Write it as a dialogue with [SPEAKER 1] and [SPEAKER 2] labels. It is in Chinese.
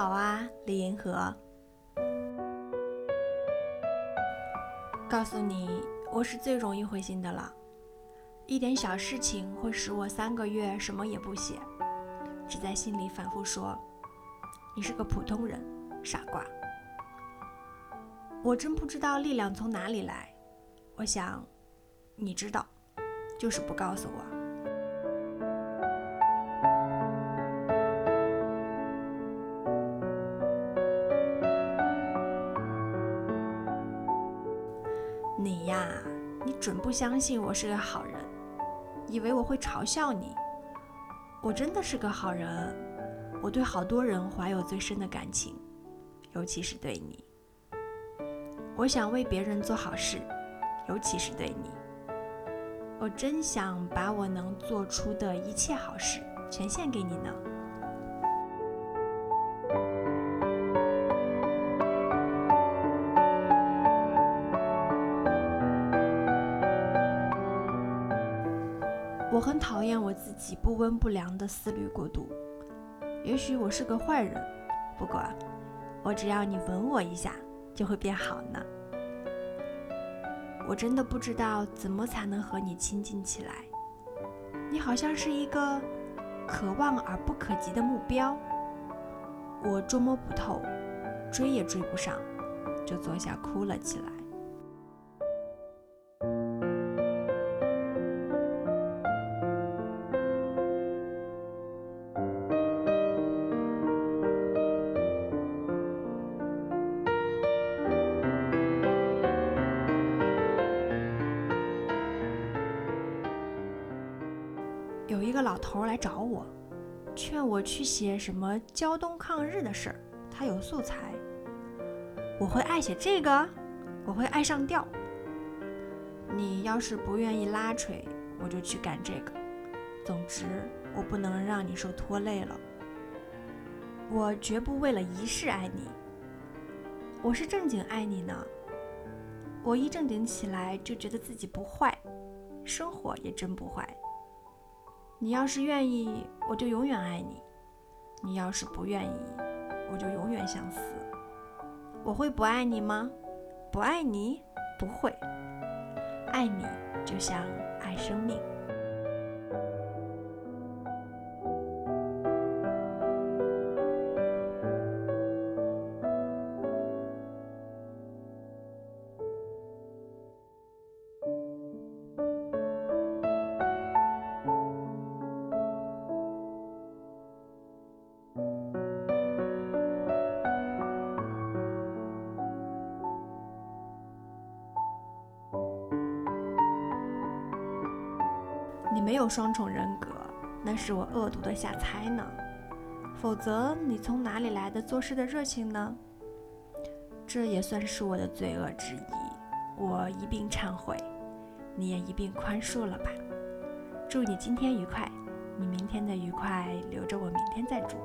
[SPEAKER 1] 好啊，李银河。告诉你，我是最容易灰心的了，一点小事情会使我三个月什么也不写，只在心里反复说：“你是个普通人，傻瓜。”我真不知道力量从哪里来，我想，你知道，就是不告诉我。你呀，你准不相信我是个好人，以为我会嘲笑你。我真的是个好人，我对好多人怀有最深的感情，尤其是对你。我想为别人做好事，尤其是对你。我真想把我能做出的一切好事全献给你呢。我很讨厌我自己不温不凉的思虑过度。也许我是个坏人，不过我只要你吻我一下，就会变好呢。我真的不知道怎么才能和你亲近起来。你好像是一个可望而不可及的目标，我捉摸不透，追也追不上，就坐下哭了起来。有一个老头来找我，劝我去写什么胶东抗日的事儿，他有素材。我会爱写这个，我会爱上吊。你要是不愿意拉锤，我就去干这个。总之，我不能让你受拖累了。我绝不为了仪式爱你，我是正经爱你呢。我一正经起来，就觉得自己不坏，生活也真不坏。你要是愿意，我就永远爱你；你要是不愿意，我就永远想死。我会不爱你吗？不爱你，不会。爱你，就像爱生命。没有双重人格，那是我恶毒的瞎猜呢。否则，你从哪里来的做事的热情呢？这也算是我的罪恶之一，我一并忏悔，你也一并宽恕了吧。祝你今天愉快，你明天的愉快留着我明天再祝。